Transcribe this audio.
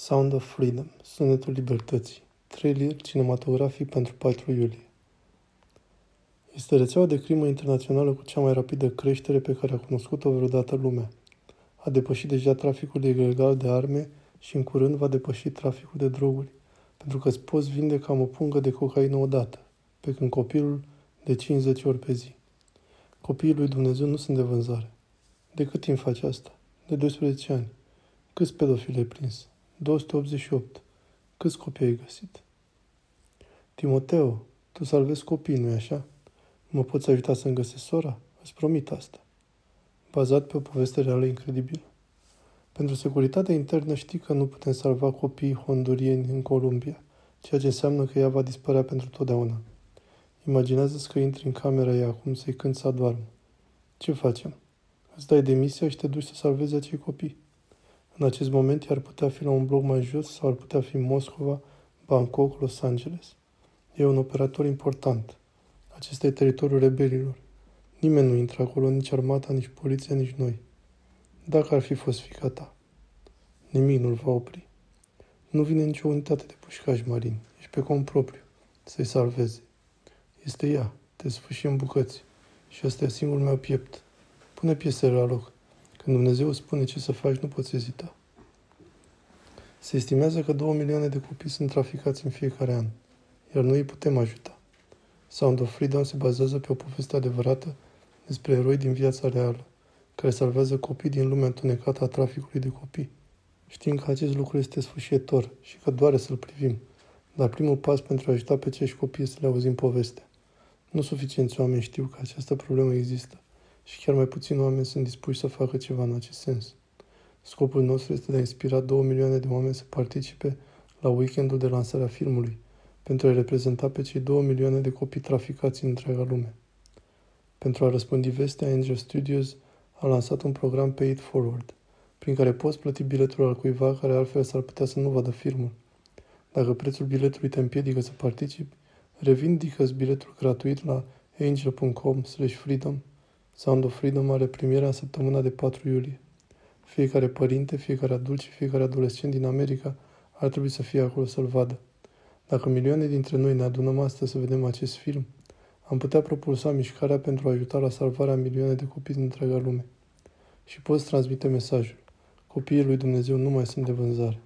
Sound of Freedom, Sunetul Libertății, trailer cinematografic pentru 4 iulie. Este rețeaua de crimă internațională cu cea mai rapidă creștere pe care a cunoscut-o vreodată lumea. A depășit deja traficul ilegal de arme și în curând va depăși traficul de droguri, pentru că îți poți vinde cam o pungă de cocaină odată, pe când copilul de 50 ori pe zi. Copiii lui Dumnezeu nu sunt de vânzare. De cât timp faci asta? De 12 ani. Câți pedofili ai prins? 288. Câți copii ai găsit? Timoteo, tu salvezi copii, nu-i așa? Mă poți ajuta să-mi găsesc sora? Îți promit asta. Bazat pe o poveste reală incredibilă. Pentru securitatea internă știi că nu putem salva copiii hondurieni în Columbia, ceea ce înseamnă că ea va dispărea pentru totdeauna. Imaginează că intri în camera ei acum să-i cânti să adoarmă. Ce facem? Îți dai demisia și te duci să salvezi acei copii. În acest moment ar putea fi la un bloc mai jos sau ar putea fi Moscova, Bangkok, Los Angeles. E un operator important. Acesta e teritoriul rebelilor. Nimeni nu intră acolo, nici armata, nici poliția, nici noi. Dacă ar fi fost fica ta, nimic nu-l va opri. Nu vine nicio unitate de pușcași marini. Ești pe cont propriu. Să-i salveze. Este ea. Te sfârși în bucăți. Și ăsta e singurul meu piept. Pune piesele la loc. Când Dumnezeu spune ce să faci, nu poți ezita. Se estimează că 2 milioane de copii sunt traficați în fiecare an, iar noi îi putem ajuta. Sound of Freedom se bazează pe o poveste adevărată despre eroi din viața reală, care salvează copii din lumea întunecată a traficului de copii. Știm că acest lucru este sfârșitor și că doare să-l privim, dar primul pas pentru a ajuta pe acești copii este să le auzim povestea. Nu suficienți oameni știu că această problemă există și chiar mai puțini oameni sunt dispuși să facă ceva în acest sens. Scopul nostru este de a inspira 2 milioane de oameni să participe la weekendul de lansare a filmului, pentru a reprezenta pe cei 2 milioane de copii traficați în întreaga lume. Pentru a răspândi vestea, Angel Studios a lansat un program Paid Forward, prin care poți plăti biletul al cuiva care altfel s-ar putea să nu vadă filmul. Dacă prețul biletului te împiedică să participi, revindică biletul gratuit la angel.com/freedom Sound of Freedom are premiera în săptămâna de 4 iulie. Fiecare părinte, fiecare adult și fiecare adolescent din America ar trebui să fie acolo să-l vadă. Dacă milioane dintre noi ne adunăm astăzi să vedem acest film, am putea propulsa mișcarea pentru a ajuta la salvarea milioane de copii din întreaga lume. Și poți transmite mesajul. Copiii lui Dumnezeu nu mai sunt de vânzare.